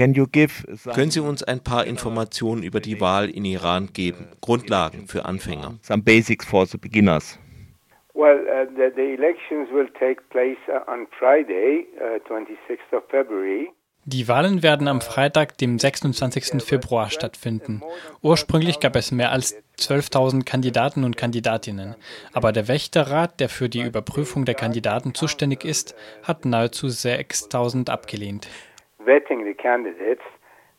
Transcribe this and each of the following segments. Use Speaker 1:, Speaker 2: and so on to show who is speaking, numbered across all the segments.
Speaker 1: Können Sie uns ein paar Informationen über die Wahl in Iran geben? Grundlagen für Anfänger.
Speaker 2: Some basics for the beginners.
Speaker 3: Well, uh, the, the elections will take place uh, on Friday, uh, 26th of February.
Speaker 4: Die Wahlen werden am Freitag, dem 26. Februar stattfinden. Ursprünglich gab es mehr als 12.000 Kandidaten und Kandidatinnen, aber der Wächterrat, der für die Überprüfung der Kandidaten zuständig ist, hat nahezu 6.000 abgelehnt.
Speaker 3: Vetting the candidates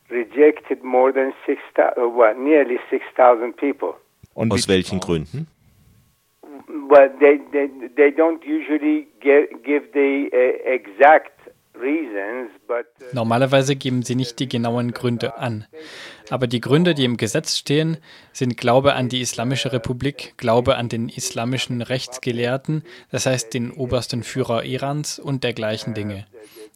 Speaker 3: rejected more than 6, uh, well, nearly 6,000 people.
Speaker 1: Und Aus welchen Gründen?
Speaker 3: Well, they, they, they don't usually give, give the uh, exact
Speaker 4: Normalerweise geben sie nicht die genauen Gründe an. Aber die Gründe, die im Gesetz stehen, sind Glaube an die Islamische Republik, Glaube an den islamischen Rechtsgelehrten, das heißt den obersten Führer Irans und dergleichen Dinge.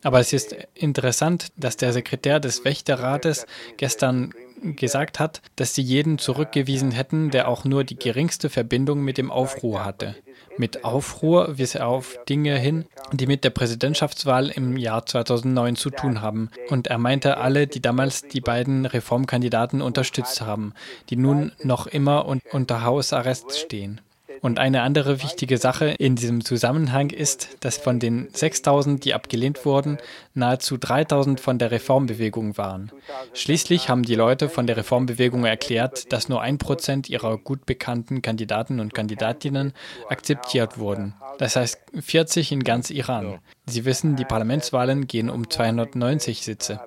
Speaker 4: Aber es ist interessant, dass der Sekretär des Wächterrates gestern gesagt hat, dass sie jeden zurückgewiesen hätten, der auch nur die geringste Verbindung mit dem Aufruhr hatte. Mit Aufruhr wies er auf Dinge hin, die mit der Präsidentschaftswahl im Jahr 2009 zu tun haben. Und er meinte alle, die damals die beiden Reformkandidaten unterstützt haben, die nun noch immer unter Hausarrest stehen. Und eine andere wichtige Sache in diesem Zusammenhang ist, dass von den 6000, die abgelehnt wurden, nahezu 3000 von der Reformbewegung waren. Schließlich haben die Leute von der Reformbewegung erklärt, dass nur ein Prozent ihrer gut bekannten Kandidaten und Kandidatinnen akzeptiert wurden. Das heißt 40 in ganz Iran. Sie wissen, die Parlamentswahlen gehen um 290 Sitze.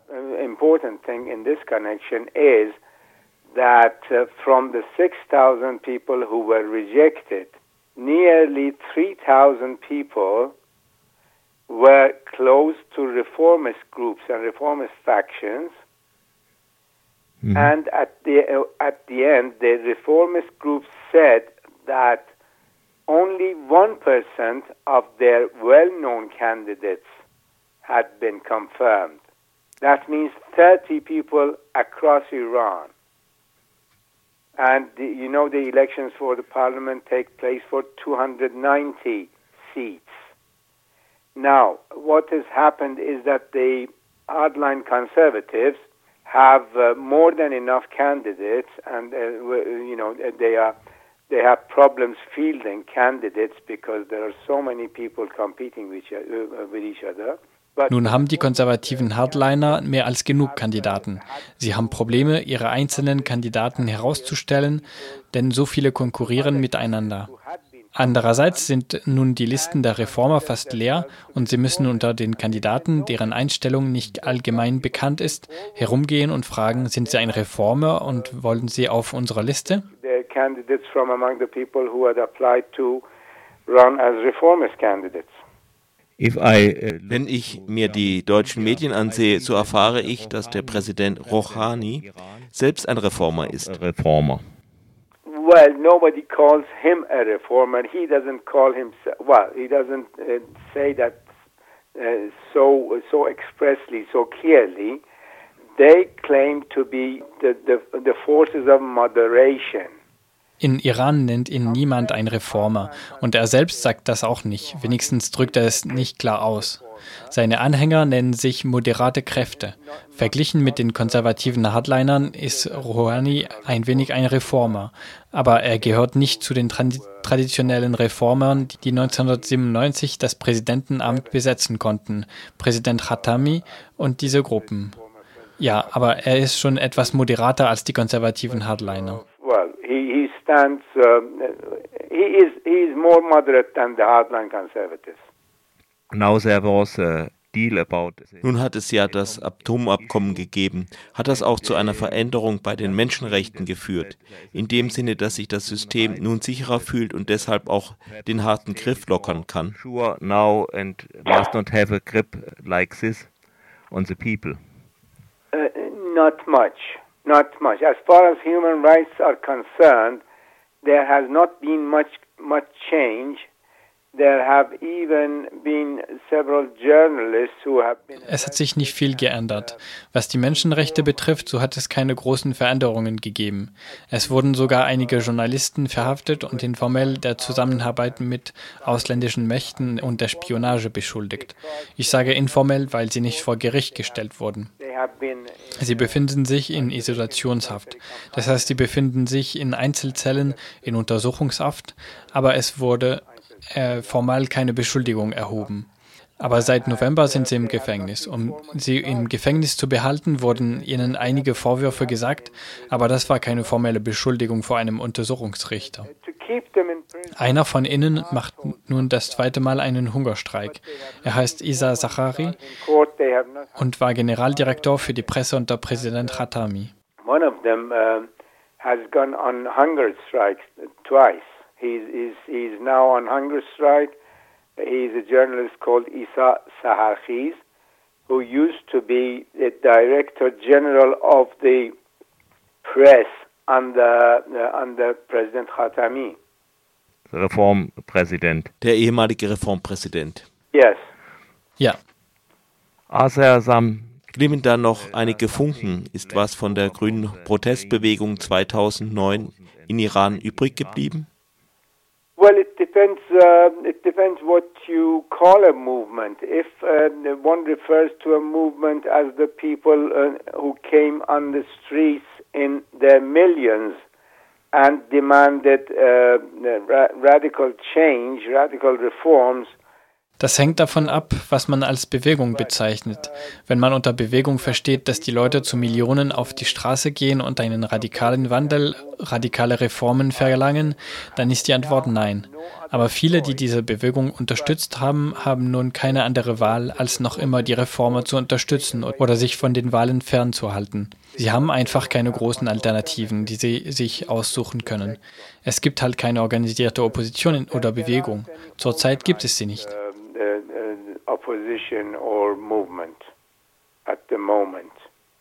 Speaker 3: Important thing in this connection is that uh, from the 6,000 people who were rejected, nearly 3,000 people were close to reformist groups and reformist factions. Mm-hmm. And at the, uh, at the end, the reformist groups said that only 1% of their well known candidates had been confirmed. That means 30 people across Iran. And the, you know, the elections for the parliament take place for 290 seats. Now, what has happened is that the hardline conservatives have uh, more than enough candidates, and uh, you know they are they have problems fielding candidates because there are so many people competing with, uh, with each other.
Speaker 4: Nun haben die konservativen Hardliner mehr als genug Kandidaten. Sie haben Probleme, ihre einzelnen Kandidaten herauszustellen, denn so viele konkurrieren miteinander. Andererseits sind nun die Listen der Reformer fast leer und sie müssen unter den Kandidaten, deren Einstellung nicht allgemein bekannt ist, herumgehen und fragen, sind sie ein Reformer und wollen sie auf unserer Liste? candidates from among the people who had applied to run as reformist candidates.
Speaker 1: Uh, Wenn ich mir die deutschen Medien ansehe, so erfahre ich, dass der Präsident Rouhani selbst ein Reformer ist.
Speaker 2: Reformer.
Speaker 3: Well, nobody calls him a reformer. He doesn't call himself. Well, he doesn't uh, say that uh, so so expressly, so clearly. They claim to be the, the, the forces of moderation. In Iran nennt ihn niemand ein Reformer und er selbst sagt das auch nicht, wenigstens drückt er es nicht klar aus. Seine Anhänger nennen sich moderate Kräfte. Verglichen mit den konservativen Hardlinern ist Rouhani ein wenig ein Reformer, aber er gehört nicht zu den traditionellen Reformern, die 1997 das Präsidentenamt besetzen konnten, Präsident Khatami und diese Gruppen. Ja, aber er ist schon etwas moderater als die konservativen Hardliner stands, uh, he, is, he is more moderate than the hardline conservatives.
Speaker 2: Now there was a
Speaker 1: nun hat es ja das Atomabkommen gegeben. Hat das auch zu einer Veränderung bei den Menschenrechten geführt? In dem Sinne, dass sich das System nun sicherer fühlt und deshalb auch den harten Griff lockern kann?
Speaker 2: Sure, now and must not have a grip like this on the people.
Speaker 3: Uh, not much, not much. As far as human rights are concerned, there has not been much much change.
Speaker 4: Es hat sich nicht viel geändert. Was die Menschenrechte betrifft, so hat es keine großen Veränderungen gegeben. Es wurden sogar einige Journalisten verhaftet und informell der Zusammenarbeit mit ausländischen Mächten und der Spionage beschuldigt. Ich sage informell, weil sie nicht vor Gericht gestellt wurden. Sie befinden sich in Isolationshaft. Das heißt, sie befinden sich in Einzelzellen in Untersuchungshaft, aber es wurde äh, formal keine Beschuldigung erhoben. Aber seit November sind sie im Gefängnis. Um sie im Gefängnis zu behalten, wurden ihnen einige Vorwürfe gesagt, aber das war keine formelle Beschuldigung vor einem Untersuchungsrichter. Einer von ihnen macht nun das zweite Mal einen Hungerstreik. Er heißt Isa Zachari und war Generaldirektor für die Presse unter Präsident Khatami. One of them uh, has gone on hunger strike twice. He's, he's, he's now on hunger strike. He's a journalist called Isa Saharkhiz, who used to be the Director General of the Press under, uh, under President Khatami.
Speaker 2: Reformpräsident.
Speaker 1: Der ehemalige Reformpräsident.
Speaker 3: Yes.
Speaker 4: Ja.
Speaker 2: Asersam.
Speaker 1: Glimmen da noch einige Funken? Ist was von der grünen Protestbewegung 2009 in Iran übrig geblieben?
Speaker 3: Well, it depends. Uh, it depends what you call a movement. If uh, one refers to a movement as the people uh, who came on the streets in their millions and demanded uh, ra radical change, radical reforms,
Speaker 4: Das hängt davon ab, was man als Bewegung bezeichnet. Wenn man unter Bewegung versteht, dass die Leute zu Millionen auf die Straße gehen und einen radikalen Wandel, radikale Reformen verlangen, dann ist die Antwort nein. Aber viele, die diese Bewegung unterstützt haben, haben nun keine andere Wahl, als noch immer die Reformer zu unterstützen oder sich von den Wahlen fernzuhalten. Sie haben einfach keine großen Alternativen, die sie sich aussuchen können. Es gibt halt keine organisierte Opposition oder Bewegung. Zurzeit gibt es sie nicht.
Speaker 3: Opposition or movement at the moment.